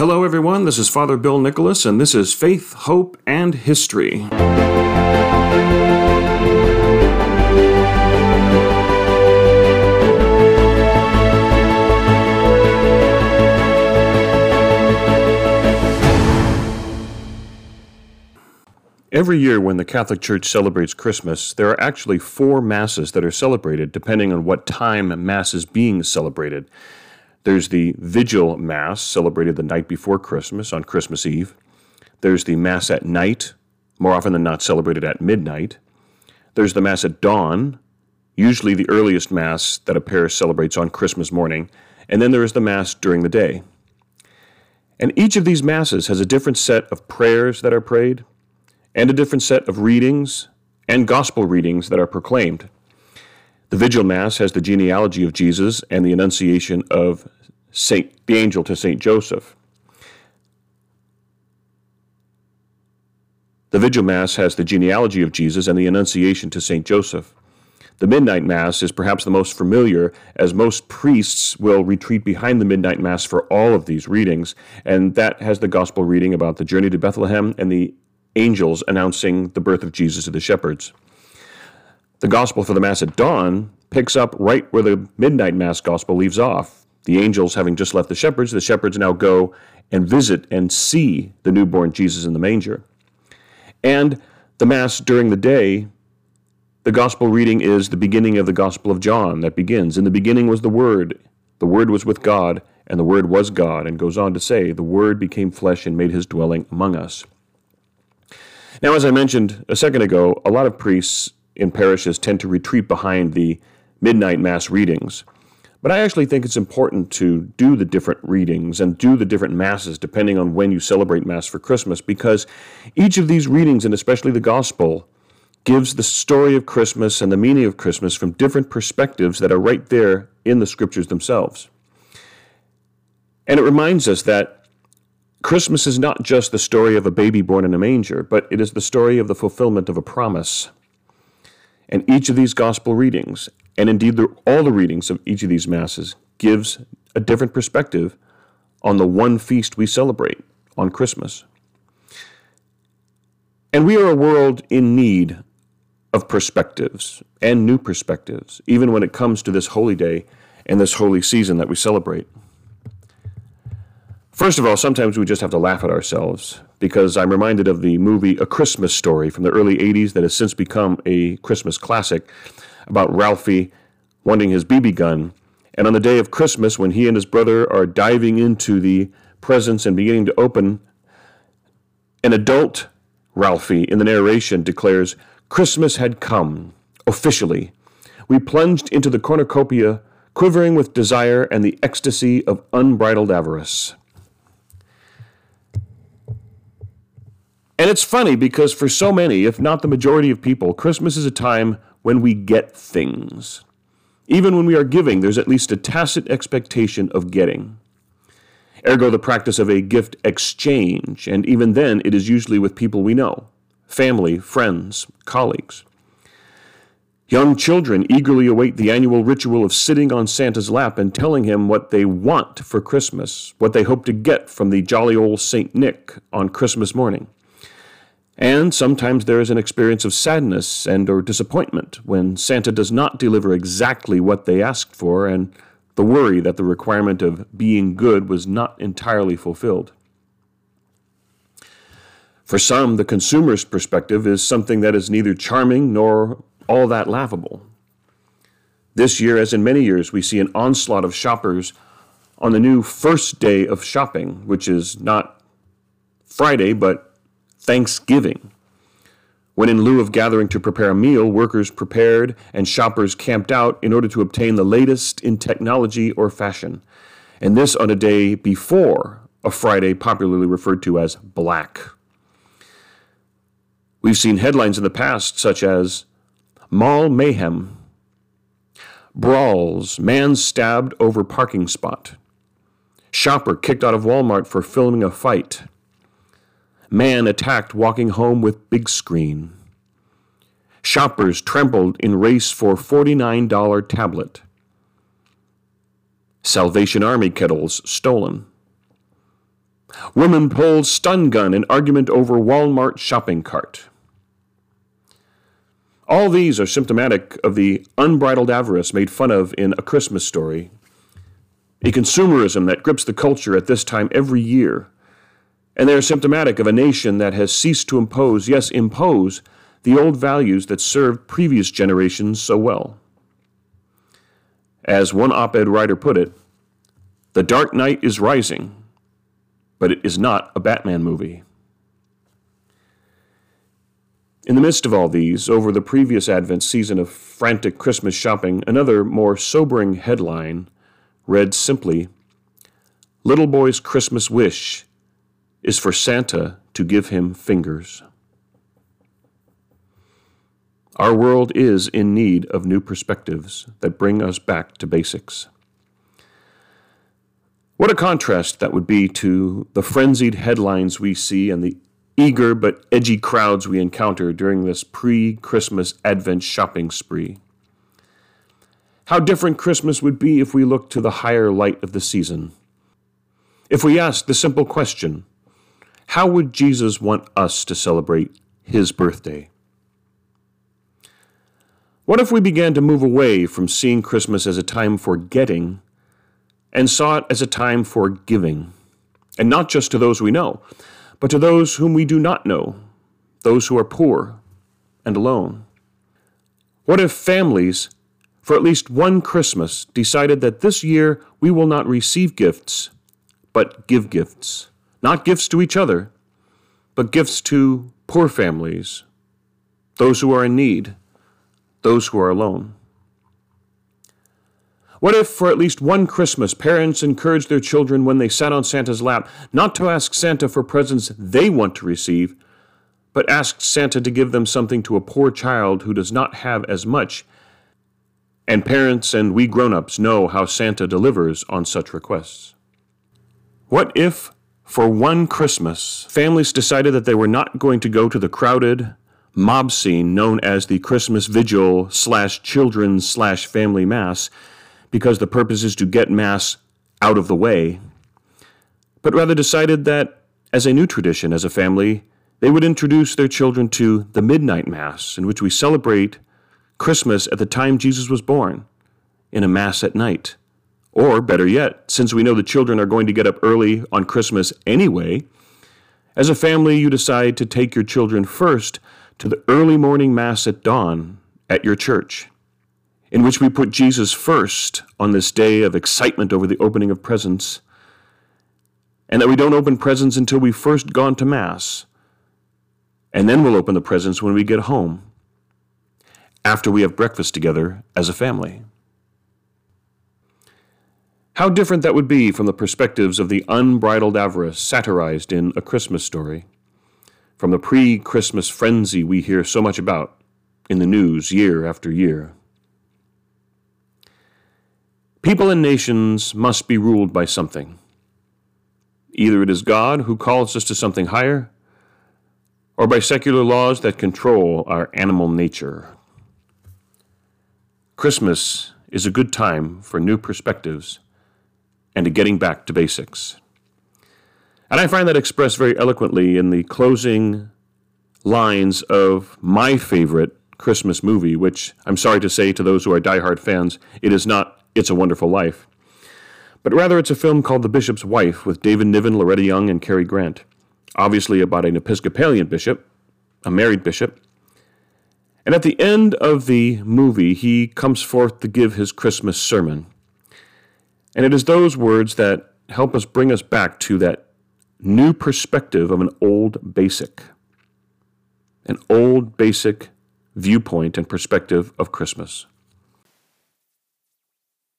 Hello, everyone. This is Father Bill Nicholas, and this is Faith, Hope, and History. Every year, when the Catholic Church celebrates Christmas, there are actually four Masses that are celebrated, depending on what time Mass is being celebrated. There's the Vigil Mass, celebrated the night before Christmas, on Christmas Eve. There's the Mass at night, more often than not celebrated at midnight. There's the Mass at dawn, usually the earliest Mass that a parish celebrates on Christmas morning. And then there is the Mass during the day. And each of these Masses has a different set of prayers that are prayed, and a different set of readings and gospel readings that are proclaimed. The Vigil Mass has the genealogy of Jesus and the Annunciation of Saint, the angel to Saint Joseph. The Vigil Mass has the genealogy of Jesus and the Annunciation to Saint Joseph. The Midnight Mass is perhaps the most familiar, as most priests will retreat behind the Midnight Mass for all of these readings, and that has the Gospel reading about the journey to Bethlehem and the angels announcing the birth of Jesus to the shepherds. The gospel for the Mass at dawn picks up right where the midnight Mass gospel leaves off. The angels having just left the shepherds, the shepherds now go and visit and see the newborn Jesus in the manger. And the Mass during the day, the gospel reading is the beginning of the Gospel of John that begins In the beginning was the Word, the Word was with God, and the Word was God, and goes on to say, The Word became flesh and made his dwelling among us. Now, as I mentioned a second ago, a lot of priests in parishes tend to retreat behind the midnight Mass readings. But I actually think it's important to do the different readings and do the different Masses depending on when you celebrate Mass for Christmas, because each of these readings, and especially the Gospel, gives the story of Christmas and the meaning of Christmas from different perspectives that are right there in the Scriptures themselves. And it reminds us that Christmas is not just the story of a baby born in a manger, but it is the story of the fulfillment of a promise. And each of these gospel readings, and indeed the, all the readings of each of these masses, gives a different perspective on the one feast we celebrate on Christmas. And we are a world in need of perspectives and new perspectives, even when it comes to this holy day and this holy season that we celebrate. First of all, sometimes we just have to laugh at ourselves because I'm reminded of the movie A Christmas Story from the early 80s that has since become a Christmas classic about Ralphie wanting his BB gun. And on the day of Christmas, when he and his brother are diving into the presents and beginning to open, an adult Ralphie in the narration declares, Christmas had come, officially. We plunged into the cornucopia, quivering with desire and the ecstasy of unbridled avarice. And it's funny because for so many, if not the majority of people, Christmas is a time when we get things. Even when we are giving, there's at least a tacit expectation of getting. Ergo, the practice of a gift exchange, and even then, it is usually with people we know family, friends, colleagues. Young children eagerly await the annual ritual of sitting on Santa's lap and telling him what they want for Christmas, what they hope to get from the jolly old St. Nick on Christmas morning. And sometimes there is an experience of sadness and or disappointment when Santa does not deliver exactly what they asked for and the worry that the requirement of being good was not entirely fulfilled. For some, the consumer's perspective is something that is neither charming nor all that laughable. This year, as in many years, we see an onslaught of shoppers on the new first day of shopping, which is not Friday, but Thanksgiving, when in lieu of gathering to prepare a meal, workers prepared and shoppers camped out in order to obtain the latest in technology or fashion. And this on a day before a Friday popularly referred to as Black. We've seen headlines in the past such as Mall Mayhem, Brawls, Man Stabbed Over Parking Spot, Shopper Kicked Out of Walmart for Filming a Fight, Man attacked walking home with big screen. Shoppers trembled in race for $49 tablet. Salvation Army kettles stolen. Woman pulls stun gun in argument over Walmart shopping cart. All these are symptomatic of the unbridled avarice made fun of in A Christmas Story, a consumerism that grips the culture at this time every year. And they are symptomatic of a nation that has ceased to impose, yes, impose, the old values that served previous generations so well. As one op ed writer put it, the dark night is rising, but it is not a Batman movie. In the midst of all these, over the previous Advent season of frantic Christmas shopping, another more sobering headline read simply Little Boy's Christmas Wish is for Santa to give him fingers. Our world is in need of new perspectives that bring us back to basics. What a contrast that would be to the frenzied headlines we see and the eager but edgy crowds we encounter during this pre Christmas Advent shopping spree. How different Christmas would be if we looked to the higher light of the season. If we asked the simple question, how would Jesus want us to celebrate his birthday? What if we began to move away from seeing Christmas as a time for getting and saw it as a time for giving? And not just to those we know, but to those whom we do not know, those who are poor and alone? What if families, for at least one Christmas, decided that this year we will not receive gifts, but give gifts? Not gifts to each other, but gifts to poor families, those who are in need, those who are alone. What if, for at least one Christmas, parents encouraged their children when they sat on Santa's lap not to ask Santa for presents they want to receive, but asked Santa to give them something to a poor child who does not have as much? And parents and we grown ups know how Santa delivers on such requests. What if, for one Christmas, families decided that they were not going to go to the crowded, mob scene known as the Christmas Vigil slash Children's slash Family Mass because the purpose is to get Mass out of the way, but rather decided that, as a new tradition as a family, they would introduce their children to the Midnight Mass, in which we celebrate Christmas at the time Jesus was born, in a Mass at night. Or, better yet, since we know the children are going to get up early on Christmas anyway, as a family, you decide to take your children first to the early morning Mass at dawn at your church in which we put Jesus first on this day of excitement over the opening of presents, and that we don't open presents until we've first gone to Mass, and then we'll open the presents when we get home, after we have breakfast together as a family. How different that would be from the perspectives of the unbridled avarice satirized in A Christmas Story, from the pre Christmas frenzy we hear so much about in the news year after year. People and nations must be ruled by something. Either it is God who calls us to something higher, or by secular laws that control our animal nature. Christmas is a good time for new perspectives and to getting back to basics. And I find that expressed very eloquently in the closing lines of my favorite Christmas movie, which I'm sorry to say to those who are diehard fans, it is not it's a Wonderful Life. But rather, it's a film called The Bishop's Wife with David Niven, Loretta Young, and Cary Grant. Obviously, about an Episcopalian bishop, a married bishop. And at the end of the movie, he comes forth to give his Christmas sermon. And it is those words that help us bring us back to that new perspective of an old basic. An old basic viewpoint and perspective of Christmas.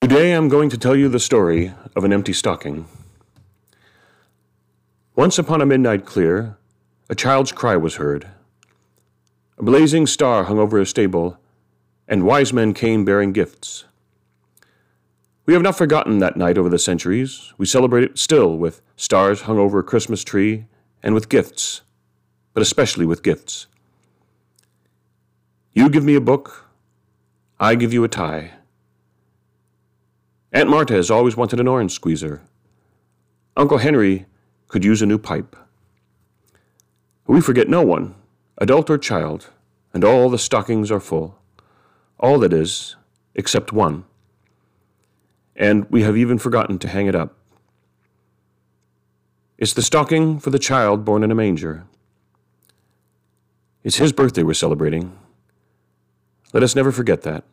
Today I'm going to tell you the story of an empty stocking. Once upon a midnight clear, a child's cry was heard. A blazing star hung over a stable, and wise men came bearing gifts. We have not forgotten that night over the centuries. We celebrate it still with stars hung over a Christmas tree and with gifts, but especially with gifts. You give me a book, I give you a tie. Aunt Martha has always wanted an orange squeezer. Uncle Henry could use a new pipe. We forget no one, adult or child, and all the stockings are full. All that is, except one. And we have even forgotten to hang it up. It's the stocking for the child born in a manger. It's his birthday we're celebrating. Let us never forget that.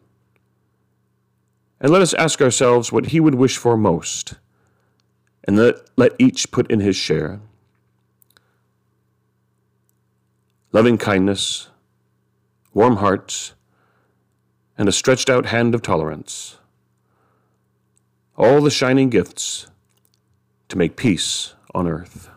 And let us ask ourselves what he would wish for most, and let, let each put in his share. Loving kindness, warm hearts, and a stretched out hand of tolerance all the shining gifts to make peace on earth.